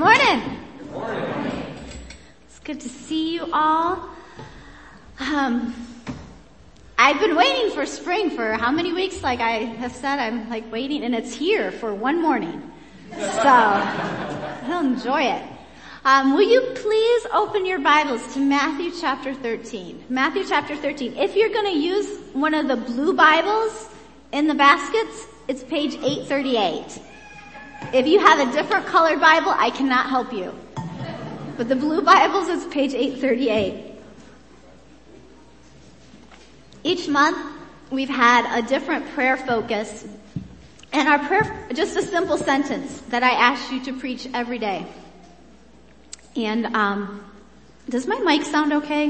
morning. Good morning. It's good to see you all. Um, I've been waiting for spring for how many weeks? Like I have said, I'm like waiting and it's here for one morning. So, I'll enjoy it. Um, will you please open your Bibles to Matthew chapter 13? Matthew chapter 13. If you're going to use one of the blue Bibles in the baskets, it's page 838. If you have a different colored Bible, I cannot help you. But the blue Bibles is page 838. Each month, we've had a different prayer focus. And our prayer, just a simple sentence that I ask you to preach every day. And, um, does my mic sound okay?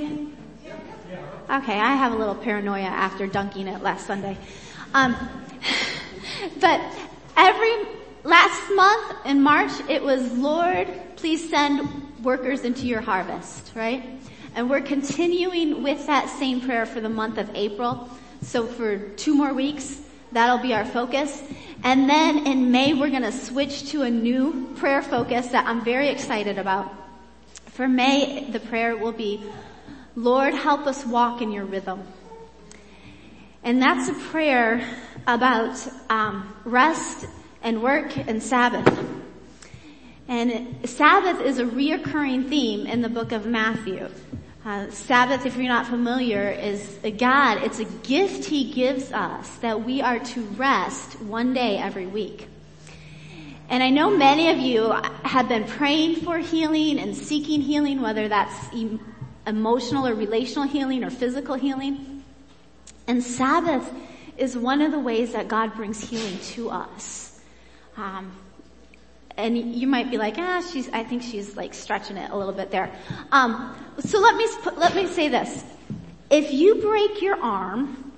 Okay, I have a little paranoia after dunking it last Sunday. Um, but every last month in March, it was, Lord, please send workers into your harvest, right? And we're continuing with that same prayer for the month of April. So for two more weeks, that'll be our focus. And then in May, we're going to switch to a new prayer focus that I'm very excited about. For May, the prayer will be, Lord, help us walk in your rhythm. And that's a prayer about um, rest and work and Sabbath. And Sabbath is a reoccurring theme in the book of Matthew. Uh, Sabbath, if you're not familiar, is a God. It's a gift He gives us that we are to rest one day every week. And I know many of you have been praying for healing and seeking healing, whether that's emotional or relational healing or physical healing. And Sabbath is one of the ways that God brings healing to us. Um, and you might be like, ah, she's, I think she's like stretching it a little bit there. Um, so let me, let me say this. If you break your arm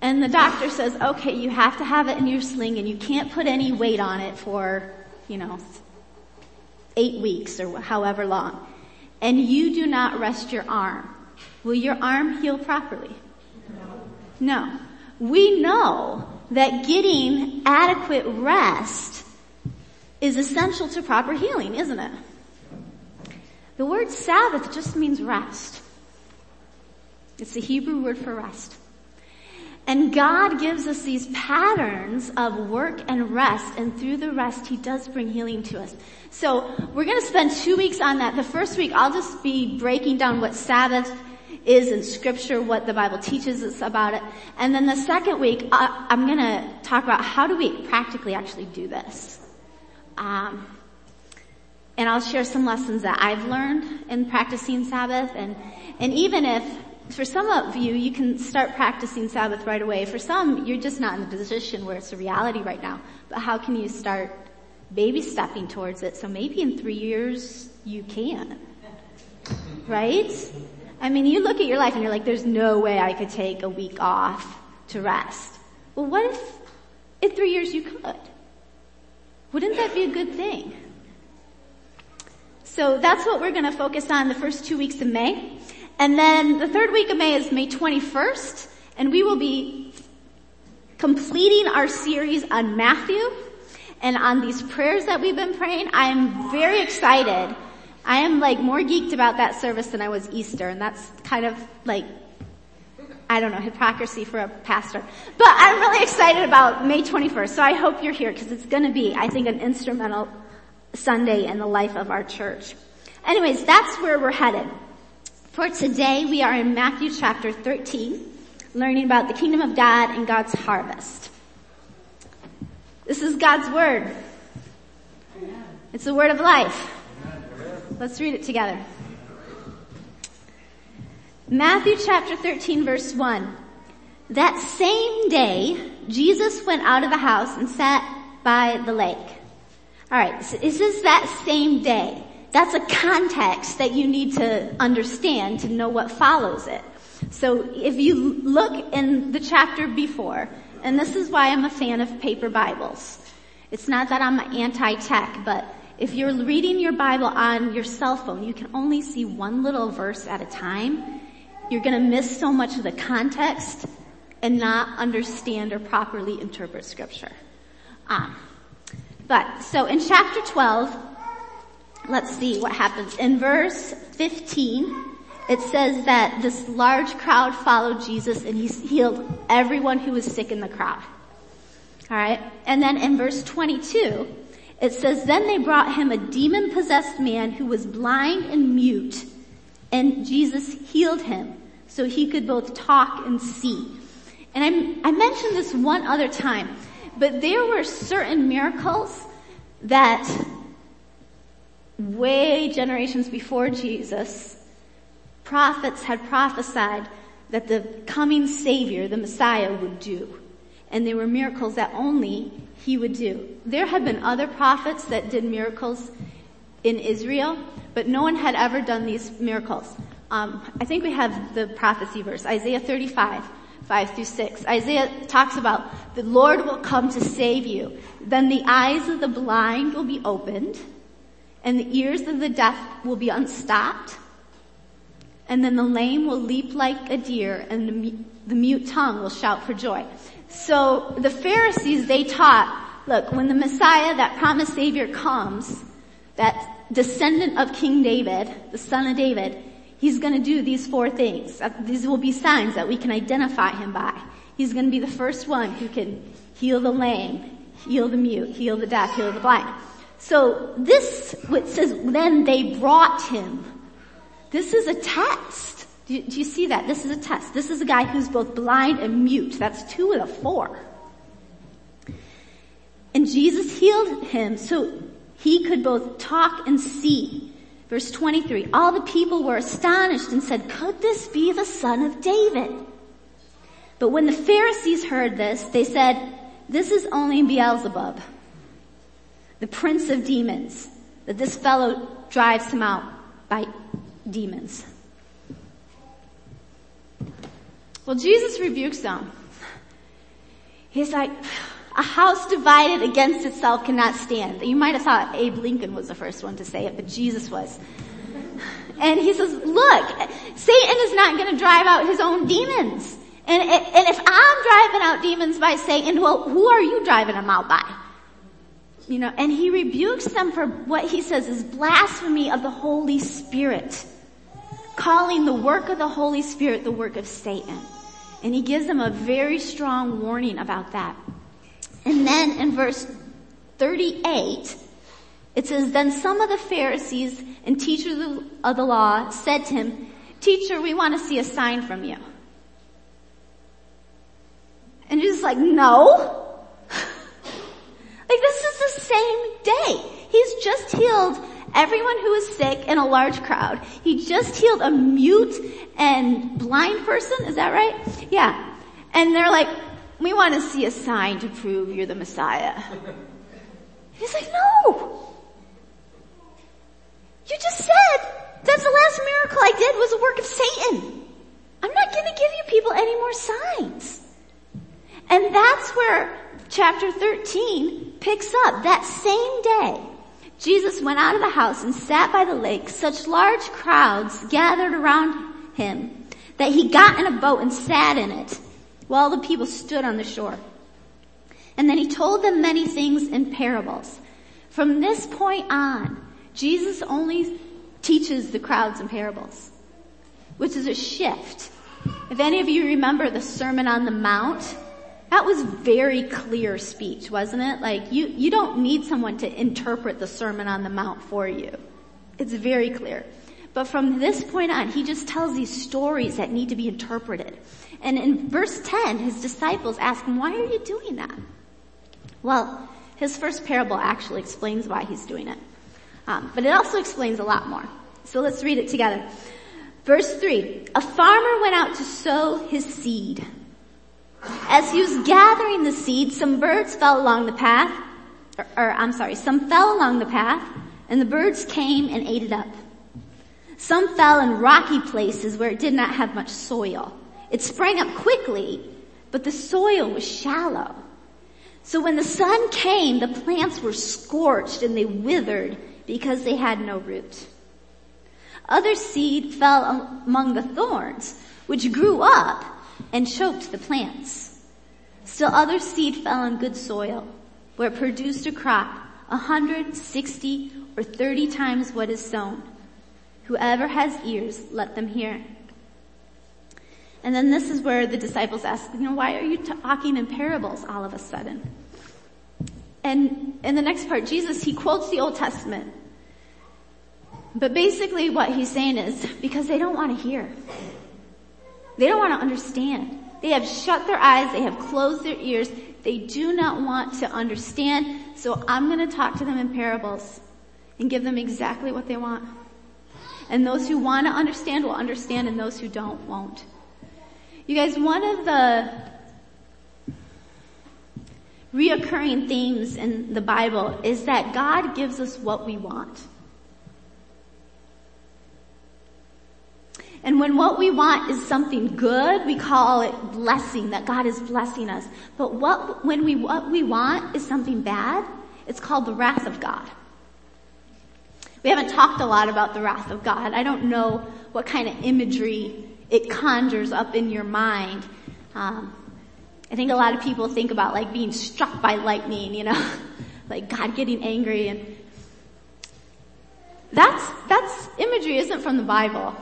and the doctor says, okay, you have to have it in your sling and you can't put any weight on it for, you know, eight weeks or however long, and you do not rest your arm, will your arm heal properly? No. We know that getting adequate rest is essential to proper healing, isn't it? The word Sabbath just means rest. It's the Hebrew word for rest. And God gives us these patterns of work and rest, and through the rest, He does bring healing to us. So we're gonna spend two weeks on that. The first week, I'll just be breaking down what Sabbath is in scripture, what the Bible teaches us about it. And then the second week, uh, I'm gonna talk about how do we practically actually do this. Um, and I'll share some lessons that I've learned in practicing Sabbath and, and even if for some of you, you can start practicing Sabbath right away. For some, you're just not in the position where it's a reality right now. But how can you start baby stepping towards it? So maybe in three years, you can. Right? I mean, you look at your life and you're like, there's no way I could take a week off to rest. Well, what if in three years you could? Wouldn't that be a good thing? So that's what we're going to focus on the first two weeks of May. And then the third week of May is May 21st, and we will be completing our series on Matthew and on these prayers that we've been praying. I'm very excited I am like more geeked about that service than I was Easter, and that's kind of like, I don't know, hypocrisy for a pastor. But I'm really excited about May 21st, so I hope you're here because it's gonna be, I think, an instrumental Sunday in the life of our church. Anyways, that's where we're headed. For today, we are in Matthew chapter 13, learning about the kingdom of God and God's harvest. This is God's word. It's the word of life. Let's read it together. Matthew chapter 13 verse 1. That same day, Jesus went out of the house and sat by the lake. Alright, so this is that same day. That's a context that you need to understand to know what follows it. So if you look in the chapter before, and this is why I'm a fan of paper Bibles. It's not that I'm anti-tech, but if you're reading your Bible on your cell phone, you can only see one little verse at a time. You're gonna miss so much of the context and not understand or properly interpret scripture. Um, but, so in chapter 12, let's see what happens. In verse 15, it says that this large crowd followed Jesus and he healed everyone who was sick in the crowd. Alright? And then in verse 22, it says, then they brought him a demon possessed man who was blind and mute and Jesus healed him so he could both talk and see. And I, I mentioned this one other time, but there were certain miracles that way generations before Jesus, prophets had prophesied that the coming savior, the Messiah would do. And they were miracles that only he would do. There had been other prophets that did miracles in Israel, but no one had ever done these miracles. Um, I think we have the prophecy verse, Isaiah 35. 5 through 6. Isaiah talks about the Lord will come to save you. Then the eyes of the blind will be opened and the ears of the deaf will be unstopped. And then the lame will leap like a deer and the, the mute tongue will shout for joy. So the Pharisees, they taught, look, when the Messiah, that promised Savior comes, that descendant of King David, the son of David, he's gonna do these four things. Uh, these will be signs that we can identify him by. He's gonna be the first one who can heal the lame, heal the mute, heal the deaf, heal the blind. So this, what says, then they brought him. This is a test. Do you, do you see that? This is a test. This is a guy who's both blind and mute. That's two of the four. And Jesus healed him so he could both talk and see. Verse 23, all the people were astonished and said, could this be the son of David? But when the Pharisees heard this, they said, this is only Beelzebub, the prince of demons, that this fellow drives him out by demons. Well, Jesus rebukes them. He's like, a house divided against itself cannot stand. You might have thought Abe Lincoln was the first one to say it, but Jesus was. And he says, look, Satan is not going to drive out his own demons. And, and if I'm driving out demons by Satan, well, who are you driving them out by? You know, and he rebukes them for what he says is blasphemy of the Holy Spirit. Calling the work of the Holy Spirit the work of Satan. And he gives them a very strong warning about that. And then in verse 38, it says, then some of the Pharisees and teachers of the law said to him, teacher, we want to see a sign from you. And Jesus like, no. like this is the same day. He's just healed everyone who was sick in a large crowd. He just healed a mute and blind person. Is that right? Yeah. And they're like, we want to see a sign to prove you're the Messiah. He's like, no. You just said that's the last miracle I did was a work of Satan. I'm not going to give you people any more signs. And that's where chapter 13 picks up. That same day, Jesus went out of the house and sat by the lake. Such large crowds gathered around him that he got in a boat and sat in it while the people stood on the shore. And then he told them many things in parables. From this point on, Jesus only teaches the crowds in parables, which is a shift. If any of you remember the Sermon on the Mount, that was very clear speech, wasn't it? Like you, you don't need someone to interpret the Sermon on the Mount for you. It's very clear. But from this point on, he just tells these stories that need to be interpreted. And in verse 10, his disciples ask him, why are you doing that? Well, his first parable actually explains why he's doing it. Um, but it also explains a lot more. So let's read it together. Verse 3, a farmer went out to sow his seed. As he was gathering the seed, some birds fell along the path, or, or I'm sorry, some fell along the path, and the birds came and ate it up. Some fell in rocky places where it did not have much soil. It sprang up quickly, but the soil was shallow. So when the sun came, the plants were scorched and they withered because they had no root. Other seed fell among the thorns, which grew up and choked the plants. Still other seed fell on good soil, where it produced a crop a hundred, sixty, or thirty times what is sown. Whoever has ears, let them hear. And then this is where the disciples ask, you know, why are you talking in parables all of a sudden? And in the next part, Jesus, he quotes the Old Testament. But basically what he's saying is, because they don't want to hear. They don't want to understand. They have shut their eyes, they have closed their ears, they do not want to understand, so I'm gonna talk to them in parables and give them exactly what they want. And those who want to understand will understand and those who don't won't. You guys, one of the reoccurring themes in the Bible is that God gives us what we want. And when what we want is something good, we call it blessing, that God is blessing us. But what, when we, what we want is something bad, it's called the wrath of God. We haven't talked a lot about the wrath of God. I don't know what kind of imagery it conjures up in your mind. Um, I think a lot of people think about like being struck by lightning, you know, like God getting angry and that's, that's imagery isn't from the Bible.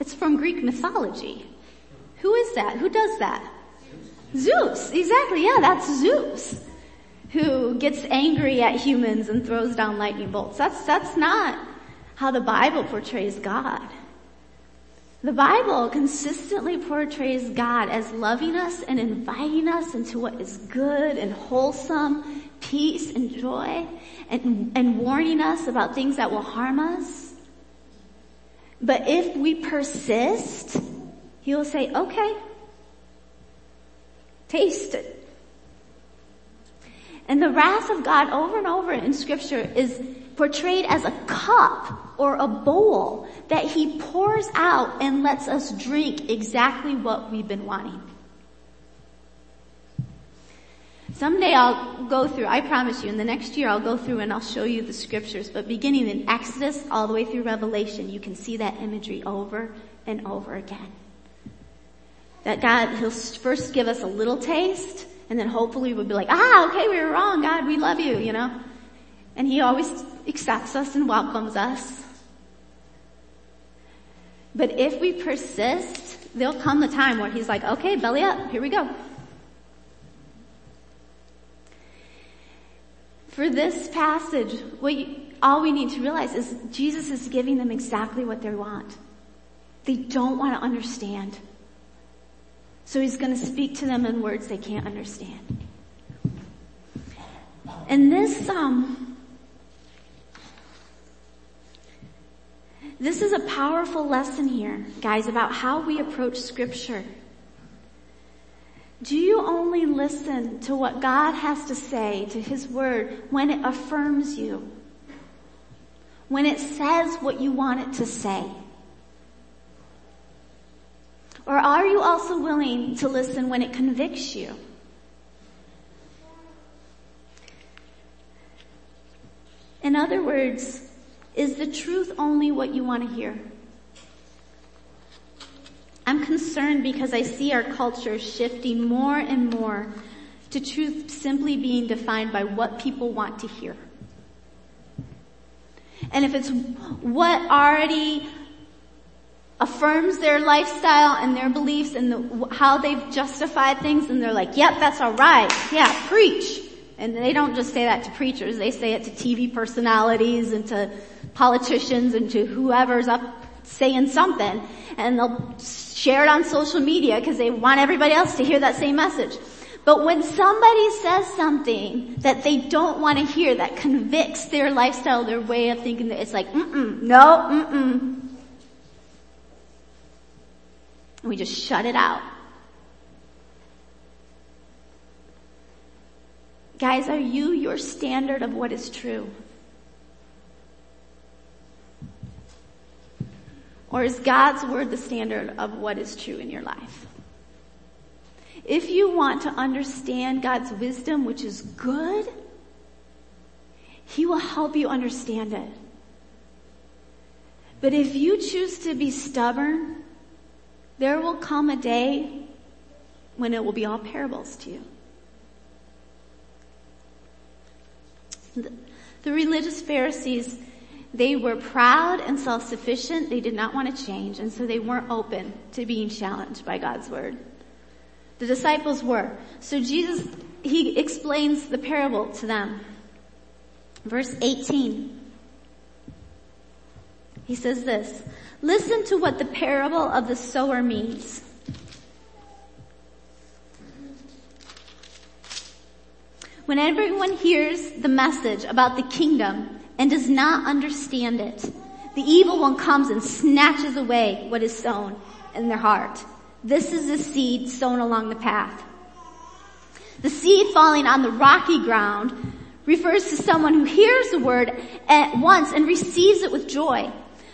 It's from Greek mythology. Who is that? Who does that? Zeus. Exactly. Yeah, that's Zeus. Who gets angry at humans and throws down lightning bolts. That's, that's not how the Bible portrays God. The Bible consistently portrays God as loving us and inviting us into what is good and wholesome, peace and joy, and, and warning us about things that will harm us. But if we persist, he will say, okay, taste it. And the wrath of God over and over in scripture is portrayed as a cup or a bowl that he pours out and lets us drink exactly what we've been wanting. Someday I'll go through, I promise you, in the next year I'll go through and I'll show you the scriptures, but beginning in Exodus all the way through Revelation, you can see that imagery over and over again. That God, He'll first give us a little taste, and then hopefully we'll be like, ah, okay, we were wrong, God, we love you, you know? And He always accepts us and welcomes us. But if we persist, there'll come the time where He's like, okay, belly up, here we go. For this passage, we, all we need to realize is Jesus is giving them exactly what they want. They don't want to understand. So he's going to speak to them in words they can't understand. And this, um, this is a powerful lesson here, guys, about how we approach scripture. Do you only listen to what God has to say to His Word when it affirms you? When it says what you want it to say? Or are you also willing to listen when it convicts you? In other words, is the truth only what you want to hear? I'm concerned because I see our culture shifting more and more to truth simply being defined by what people want to hear. And if it's what already affirms their lifestyle and their beliefs and the, how they've justified things and they're like, yep, that's alright. Yeah, preach. And they don't just say that to preachers, they say it to TV personalities and to politicians and to whoever's up saying something and they'll share it on social media because they want everybody else to hear that same message. But when somebody says something that they don't want to hear that convicts their lifestyle, their way of thinking, it's like, mm-mm, no, mm-mm. And we just shut it out. Guys, are you your standard of what is true? Or is God's word the standard of what is true in your life? If you want to understand God's wisdom, which is good, He will help you understand it. But if you choose to be stubborn, there will come a day when it will be all parables to you. The religious Pharisees, they were proud and self-sufficient. They did not want to change, and so they weren't open to being challenged by God's word. The disciples were. So Jesus, he explains the parable to them. Verse 18. He says this, listen to what the parable of the sower means. When everyone hears the message about the kingdom and does not understand it, the evil one comes and snatches away what is sown in their heart. This is the seed sown along the path. The seed falling on the rocky ground refers to someone who hears the word at once and receives it with joy.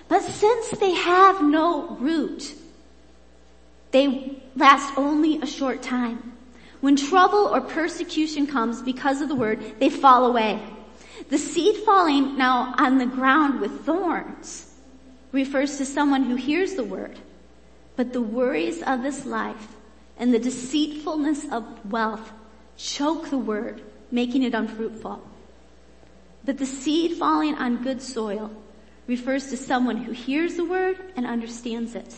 But since they have no root, they last only a short time. When trouble or persecution comes because of the word, they fall away. The seed falling now on the ground with thorns refers to someone who hears the word, but the worries of this life and the deceitfulness of wealth choke the word, making it unfruitful. But the seed falling on good soil refers to someone who hears the word and understands it.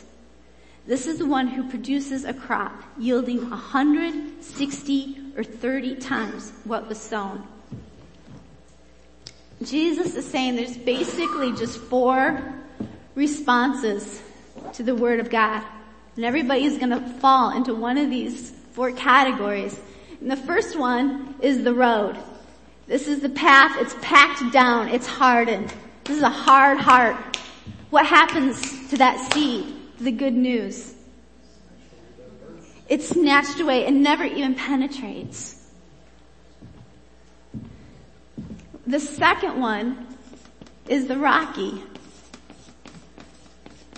This is the one who produces a crop yielding 160 or 30 times what was sown. Jesus is saying there's basically just four responses to the word of God. And everybody's gonna fall into one of these four categories. And the first one is the road. This is the path, it's packed down, it's hardened. This is a hard heart. What happens to that seed? the good news. It's snatched away and never even penetrates. The second one is the rocky.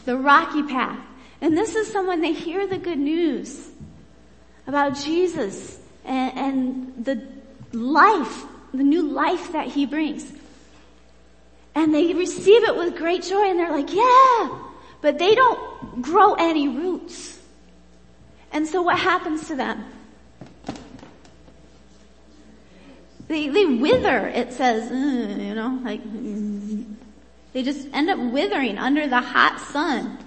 The rocky path. And this is someone they hear the good news about Jesus and, and the life, the new life that he brings. And they receive it with great joy and they're like, yeah, but they don't grow any roots. And so what happens to them? They, they wither, it says, uh, you know, like, they just end up withering under the hot sun.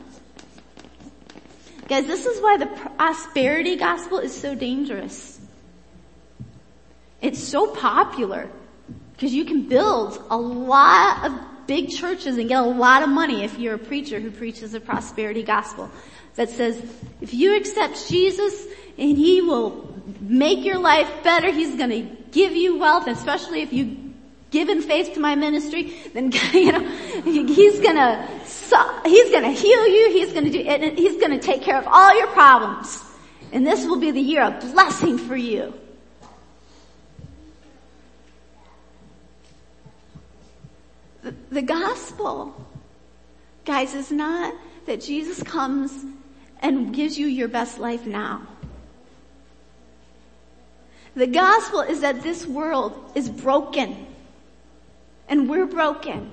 Guys, this is why the prosperity gospel is so dangerous. It's so popular because you can build a lot of big churches and get a lot of money if you're a preacher who preaches a prosperity gospel that says, if you accept Jesus and he will make your life better, he's gonna give you wealth, especially if you give in faith to my ministry, then, you know, he's gonna, he's gonna heal you, he's gonna do, it, he's gonna take care of all your problems. And this will be the year of blessing for you. The, gospel, guys, is not that Jesus comes and gives you your best life now. The gospel is that this world is broken and we're broken.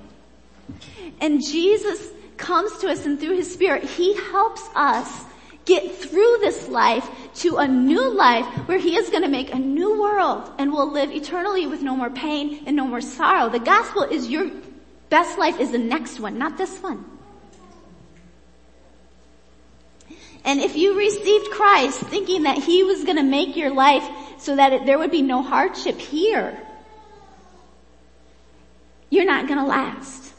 And Jesus comes to us and through his spirit, he helps us get through this life to a new life where he is going to make a new world and we'll live eternally with no more pain and no more sorrow. The gospel is your Best life is the next one, not this one. And if you received Christ thinking that He was gonna make your life so that it, there would be no hardship here, you're not gonna last.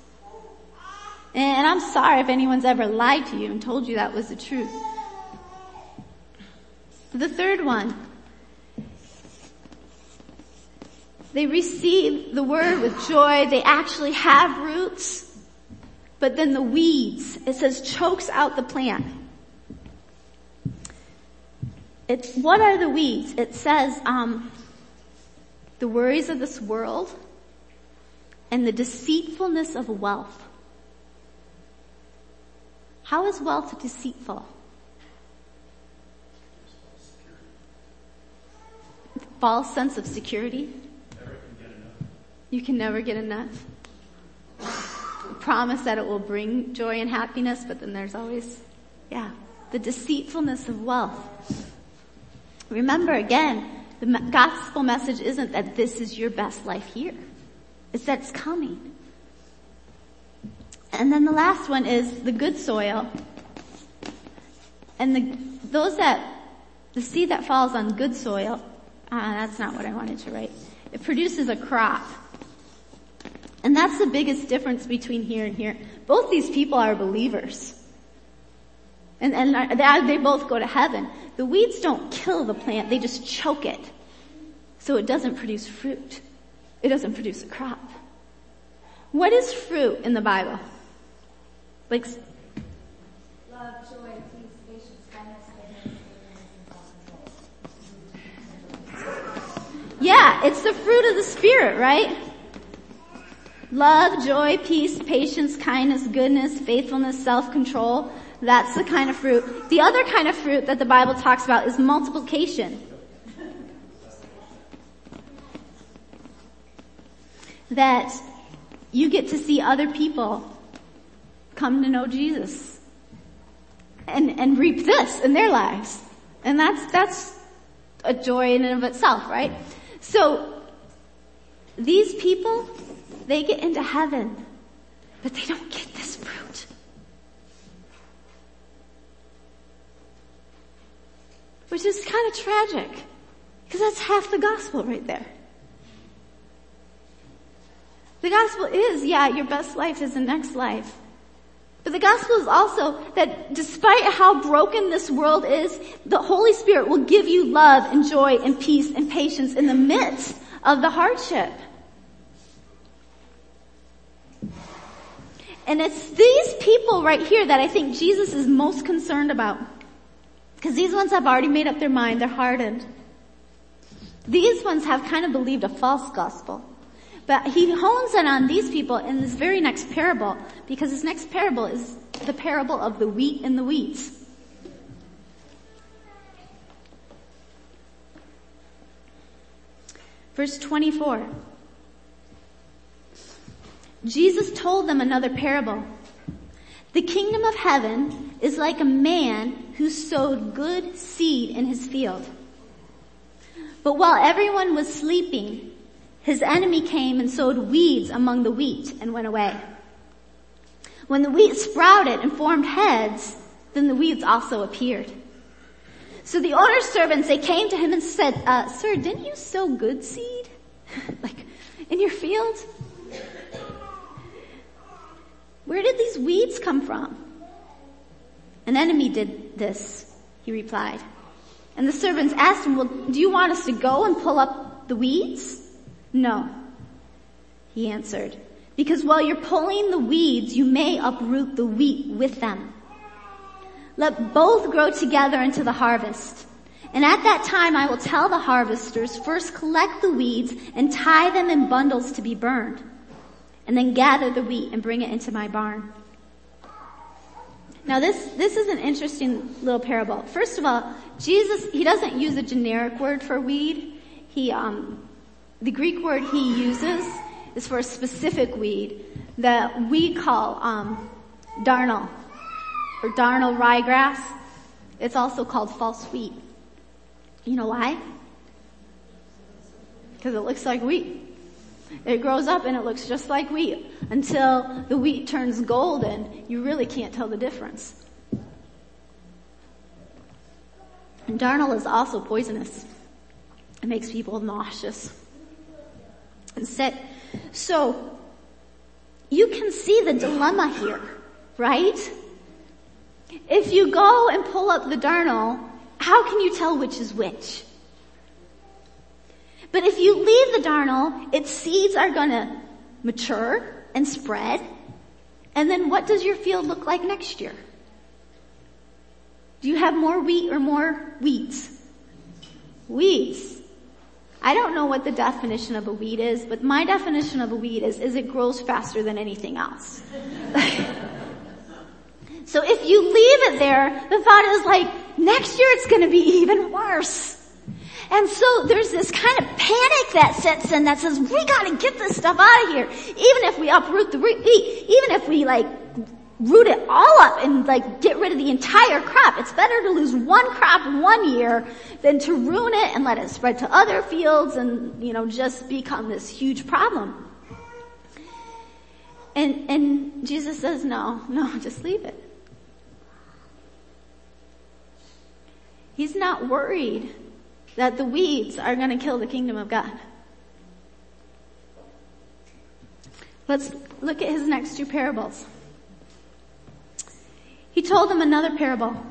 And I'm sorry if anyone's ever lied to you and told you that was the truth. The third one, They receive the word with joy. They actually have roots. But then the weeds, it says chokes out the plant. It's, what are the weeds? It says, um, the worries of this world and the deceitfulness of wealth. How is wealth deceitful? False sense of security. You can never get enough. Promise that it will bring joy and happiness, but then there's always, yeah, the deceitfulness of wealth. Remember again, the gospel message isn't that this is your best life here. It's that it's coming. And then the last one is the good soil. And the, those that, the seed that falls on good soil, uh, that's not what I wanted to write. It produces a crop. And that's the biggest difference between here and here. Both these people are believers. And, and they, both go to heaven. The weeds don't kill the plant, they just choke it. So it doesn't produce fruit. It doesn't produce a crop. What is fruit in the Bible? Like, Yeah, it's the fruit of the Spirit, right? Love, joy, peace, patience, kindness, goodness, faithfulness, self-control. That's the kind of fruit. The other kind of fruit that the Bible talks about is multiplication. That you get to see other people come to know Jesus and, and reap this in their lives. And that's, that's a joy in and of itself, right? So, these people, they get into heaven, but they don't get this fruit. Which is kind of tragic, because that's half the gospel right there. The gospel is, yeah, your best life is the next life. But the gospel is also that despite how broken this world is, the Holy Spirit will give you love and joy and peace and patience in the midst of the hardship. And it's these people right here that I think Jesus is most concerned about. Because these ones have already made up their mind, they're hardened. These ones have kind of believed a false gospel. But he hones in on these people in this very next parable because this next parable is the parable of the wheat and the weeds. Verse 24. Jesus told them another parable. The kingdom of heaven is like a man who sowed good seed in his field. But while everyone was sleeping, his enemy came and sowed weeds among the wheat and went away. When the wheat sprouted and formed heads, then the weeds also appeared. So the owner's servants, they came to him and said, uh, sir, didn't you sow good seed? like, in your field? Where did these weeds come from? An enemy did this, he replied. And the servants asked him, well, do you want us to go and pull up the weeds? No, he answered, because while you're pulling the weeds, you may uproot the wheat with them. Let both grow together into the harvest. And at that time I will tell the harvesters, first collect the weeds and tie them in bundles to be burned. And then gather the wheat and bring it into my barn. Now this, this is an interesting little parable. First of all, Jesus, he doesn't use a generic word for weed. He, um, the Greek word he uses is for a specific weed that we call um, darnel or darnel ryegrass. It's also called false wheat. You know why? Because it looks like wheat. It grows up and it looks just like wheat until the wheat turns golden. You really can't tell the difference. And darnel is also poisonous. It makes people nauseous and sick. So, you can see the dilemma here, right? If you go and pull up the darnel, how can you tell which is which? But if you leave the darnel, its seeds are gonna mature and spread. And then what does your field look like next year? Do you have more wheat or more weeds? Weeds. I don't know what the definition of a weed is, but my definition of a weed is, is it grows faster than anything else. so if you leave it there, the thought is like, next year it's gonna be even worse. And so there's this kind of panic that sets in that says, we gotta get this stuff out of here. Even if we uproot the wheat, even if we like root it all up and like get rid of the entire crop. It's better to lose one crop one year than to ruin it and let it spread to other fields and, you know, just become this huge problem. And, and Jesus says, no, no, just leave it. He's not worried that the weeds are going to kill the kingdom of God. Let's look at his next two parables. He told them another parable.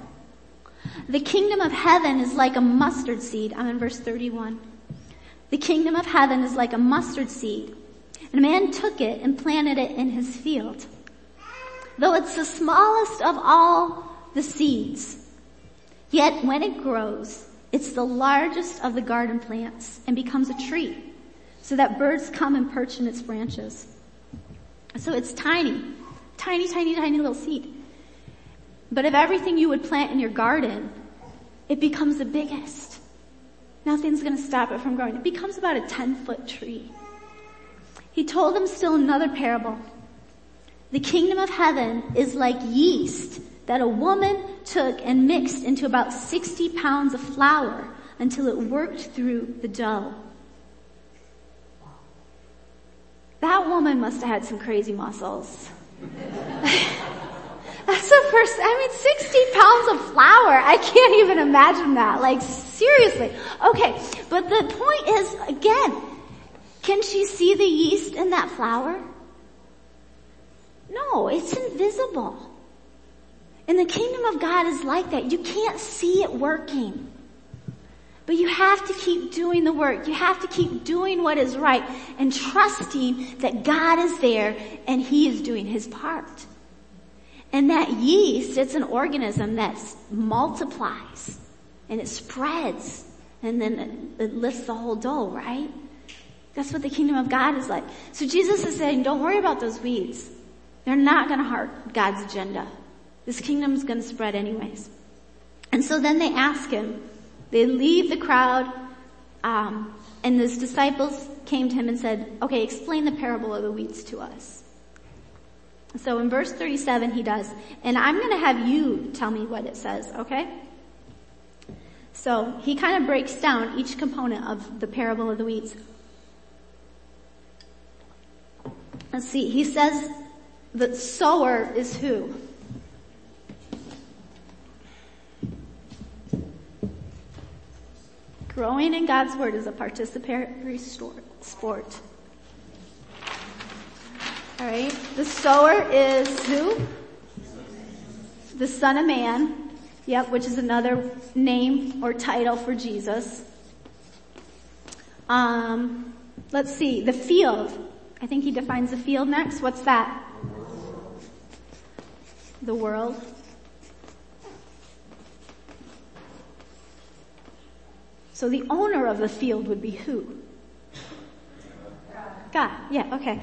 The kingdom of heaven is like a mustard seed. I'm in verse 31. The kingdom of heaven is like a mustard seed. And a man took it and planted it in his field. Though it's the smallest of all the seeds, yet when it grows, it's the largest of the garden plants and becomes a tree so that birds come and perch in its branches. So it's tiny, tiny, tiny, tiny little seed. But of everything you would plant in your garden, it becomes the biggest. Nothing's gonna stop it from growing. It becomes about a 10 foot tree. He told them still another parable. The kingdom of heaven is like yeast that a woman took and mixed into about 60 pounds of flour until it worked through the dough. That woman must have had some crazy muscles. That's the first, I mean 60 pounds of flour. I can't even imagine that. Like seriously. Okay, but the point is, again, can she see the yeast in that flour? No, it's invisible. And the kingdom of God is like that. You can't see it working. But you have to keep doing the work. You have to keep doing what is right and trusting that God is there and He is doing His part. And that yeast, it's an organism that multiplies and it spreads and then it, lifts the whole dough, right? That's what the kingdom of God is like. So Jesus is saying, don't worry about those weeds. They're not going to hurt God's agenda. This kingdom is going to spread anyways. And so then they ask him, they leave the crowd, um, and his disciples came to him and said, okay, explain the parable of the weeds to us. So in verse 37 he does, and I'm gonna have you tell me what it says, okay? So he kind of breaks down each component of the parable of the weeds. Let's see, he says the sower is who? Growing in God's Word is a participatory sport. Alright, the sower is who? The Son of Man. Yep, which is another name or title for Jesus. Um, let's see, the field. I think he defines the field next. What's that? The world. So the owner of the field would be who? God. Yeah, okay.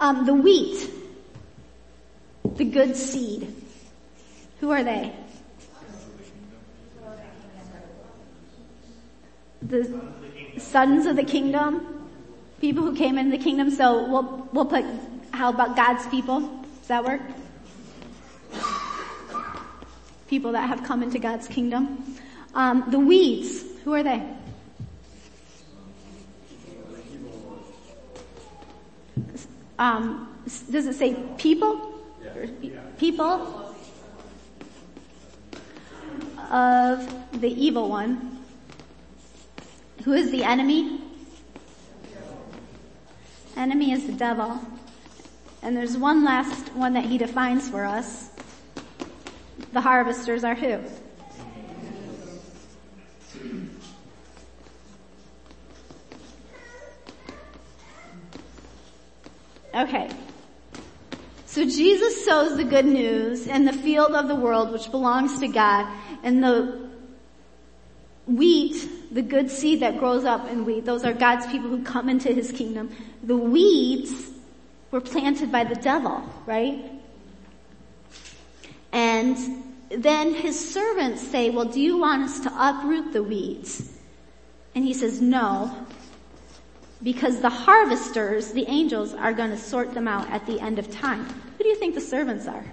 Um, the wheat. The good seed. Who are they? The sons of the kingdom. People who came into the kingdom. So we'll, we'll put, how about God's people? Does that work? People that have come into God's kingdom. Um, the weeds. Who are they? Um, does it say people? People of the evil one. Who is the enemy? Enemy is the devil. And there's one last one that he defines for us. The harvesters are who? Okay. So Jesus sows the good news in the field of the world which belongs to God and the wheat, the good seed that grows up in wheat, those are God's people who come into his kingdom. The weeds were planted by the devil, right? And then his servants say, well, do you want us to uproot the weeds? And he says, no, because the harvesters, the angels, are going to sort them out at the end of time. Who do you think the servants are?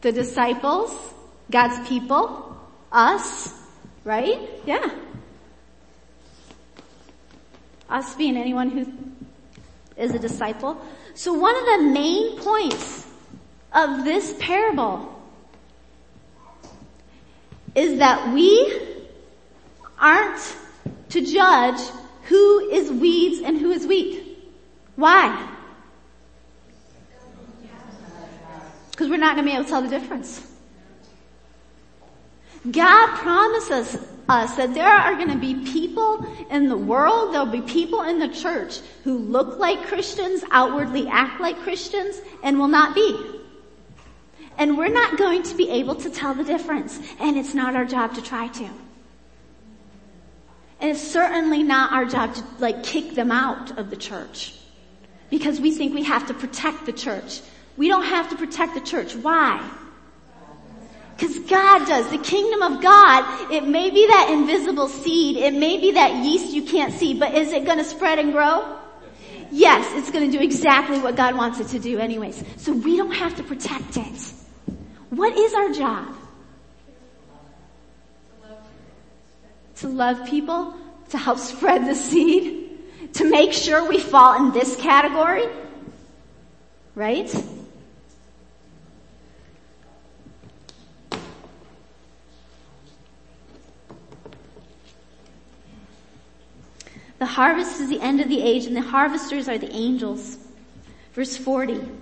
The disciples, God's people, us, Right? Yeah. Us being anyone who is a disciple. So one of the main points of this parable is that we aren't to judge who is weeds and who is wheat. Why? Because we're not going to be able to tell the difference. God promises us that there are going to be people in the world, there'll be people in the church who look like Christians, outwardly act like Christians, and will not be. And we're not going to be able to tell the difference, and it's not our job to try to. And it's certainly not our job to like kick them out of the church. Because we think we have to protect the church. We don't have to protect the church. Why? Because God does. The kingdom of God, it may be that invisible seed, it may be that yeast you can't see, but is it gonna spread and grow? Yes, it's gonna do exactly what God wants it to do anyways. So we don't have to protect it. What is our job? To love people, to help spread the seed, to make sure we fall in this category, right? The harvest is the end of the age and the harvesters are the angels. Verse 40.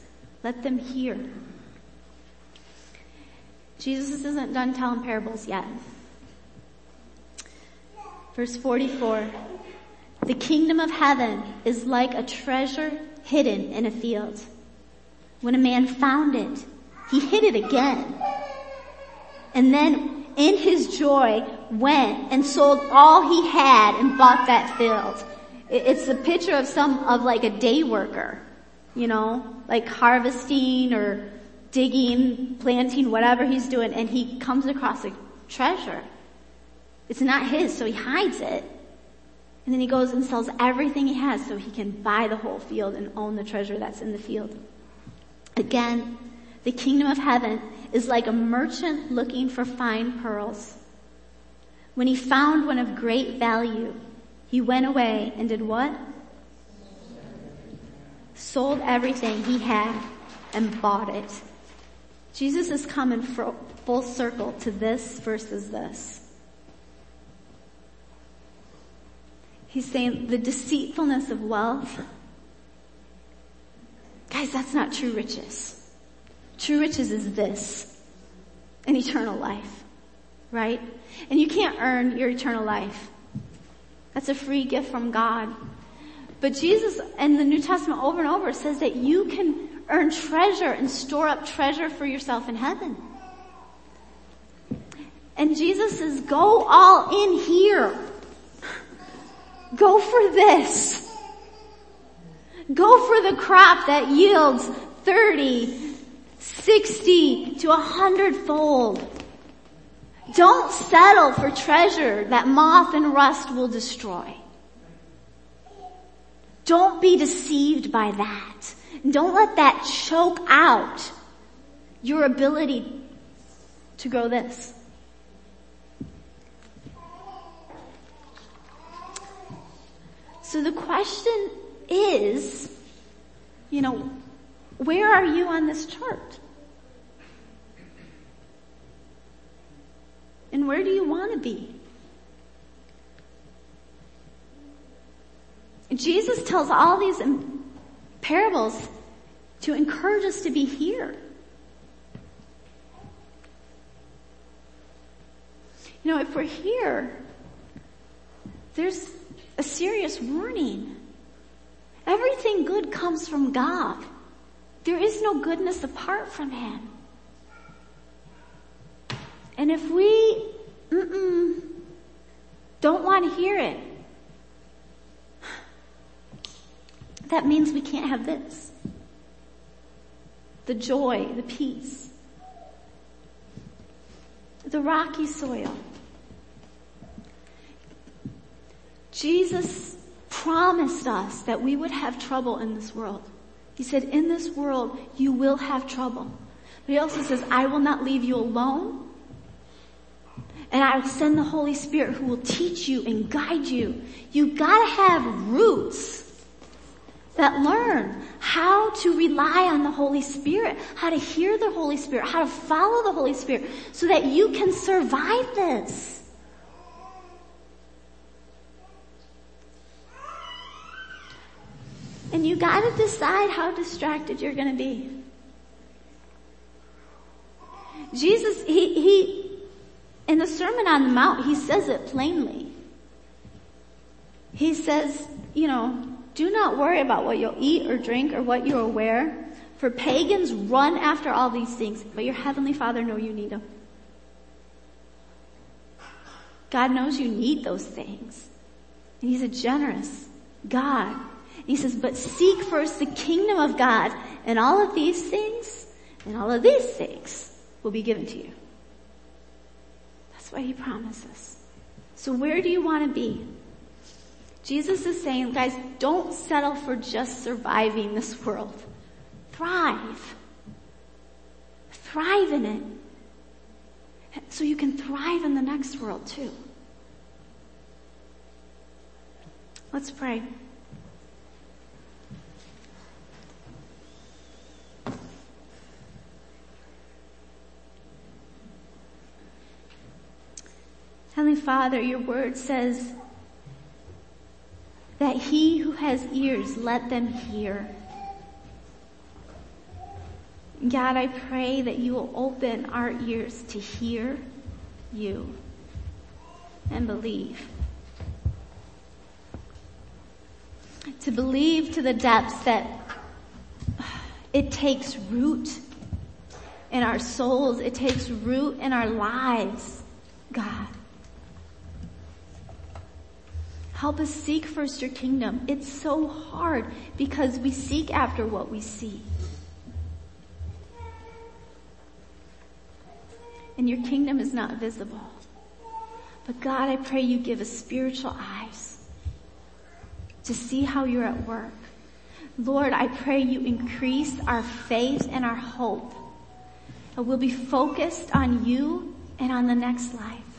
let them hear. Jesus isn't done telling parables yet. Verse 44. The kingdom of heaven is like a treasure hidden in a field. When a man found it, he hid it again. And then in his joy went and sold all he had and bought that field. It's a picture of some, of like a day worker, you know, like harvesting or digging, planting, whatever he's doing, and he comes across a treasure. It's not his, so he hides it. And then he goes and sells everything he has so he can buy the whole field and own the treasure that's in the field. Again, the kingdom of heaven is like a merchant looking for fine pearls. When he found one of great value, he went away and did what? Sold everything he had and bought it. Jesus is coming full circle to this versus this. He's saying the deceitfulness of wealth. Guys, that's not true riches. True riches is this, an eternal life, right? And you can't earn your eternal life. That's a free gift from God. But Jesus in the New Testament over and over says that you can earn treasure and store up treasure for yourself in heaven. And Jesus says, go all in here. Go for this. Go for the crop that yields 30, 60 to a hundredfold. Don't settle for treasure that moth and rust will destroy. Don't be deceived by that. Don't let that choke out your ability to grow this. So the question is, you know, where are you on this chart? And where do you want to be? Jesus tells all these parables to encourage us to be here. You know, if we're here, there's a serious warning. Everything good comes from God. There is no goodness apart from Him. And if we don't want to hear it. That means we can't have this. The joy, the peace, the rocky soil. Jesus promised us that we would have trouble in this world. He said, in this world, you will have trouble. But he also says, I will not leave you alone. And I will send the Holy Spirit who will teach you and guide you. You gotta have roots that learn how to rely on the Holy Spirit, how to hear the Holy Spirit, how to follow the Holy Spirit so that you can survive this. And you gotta decide how distracted you're gonna be. Jesus, he, he, in the Sermon on the Mount, he says it plainly. He says, you know, do not worry about what you'll eat or drink or what you'll wear. For pagans run after all these things, but your heavenly father knows you need them. God knows you need those things. And he's a generous God. He says, but seek first the kingdom of God and all of these things and all of these things will be given to you. That's what he promises. So where do you want to be? Jesus is saying, guys, don't settle for just surviving this world. Thrive. Thrive in it. So you can thrive in the next world too. Let's pray. Heavenly Father, your word says he who has ears, let them hear. God, I pray that you will open our ears to hear you and believe. To believe to the depths that it takes root in our souls. It takes root in our lives, God. Help us seek first your kingdom. It's so hard because we seek after what we see. And your kingdom is not visible. But God, I pray you give us spiritual eyes to see how you're at work. Lord, I pray you increase our faith and our hope. That we'll be focused on you and on the next life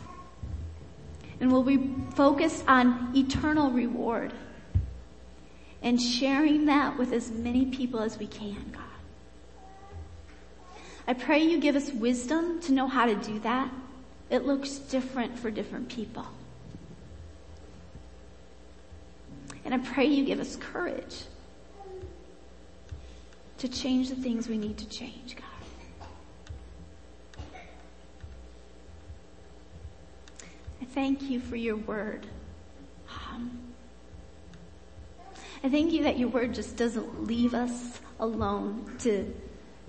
and we'll be focused on eternal reward and sharing that with as many people as we can, God. I pray you give us wisdom to know how to do that. It looks different for different people. And I pray you give us courage to change the things we need to change, God. Thank you for your word. Um, I thank you that your word just doesn't leave us alone to,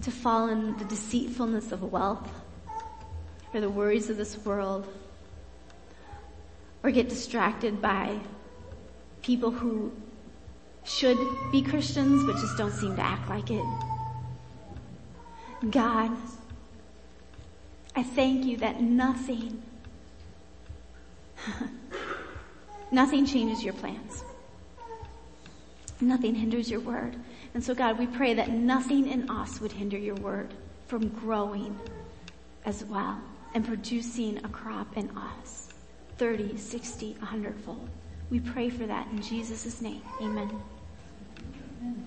to fall in the deceitfulness of wealth or the worries of this world or get distracted by people who should be Christians but just don't seem to act like it. God, I thank you that nothing Nothing changes your plans. Nothing hinders your word. And so God, we pray that nothing in us would hinder your word from growing as well and producing a crop in us. 30, 60, 100 fold. We pray for that in Jesus' name. Amen. Amen.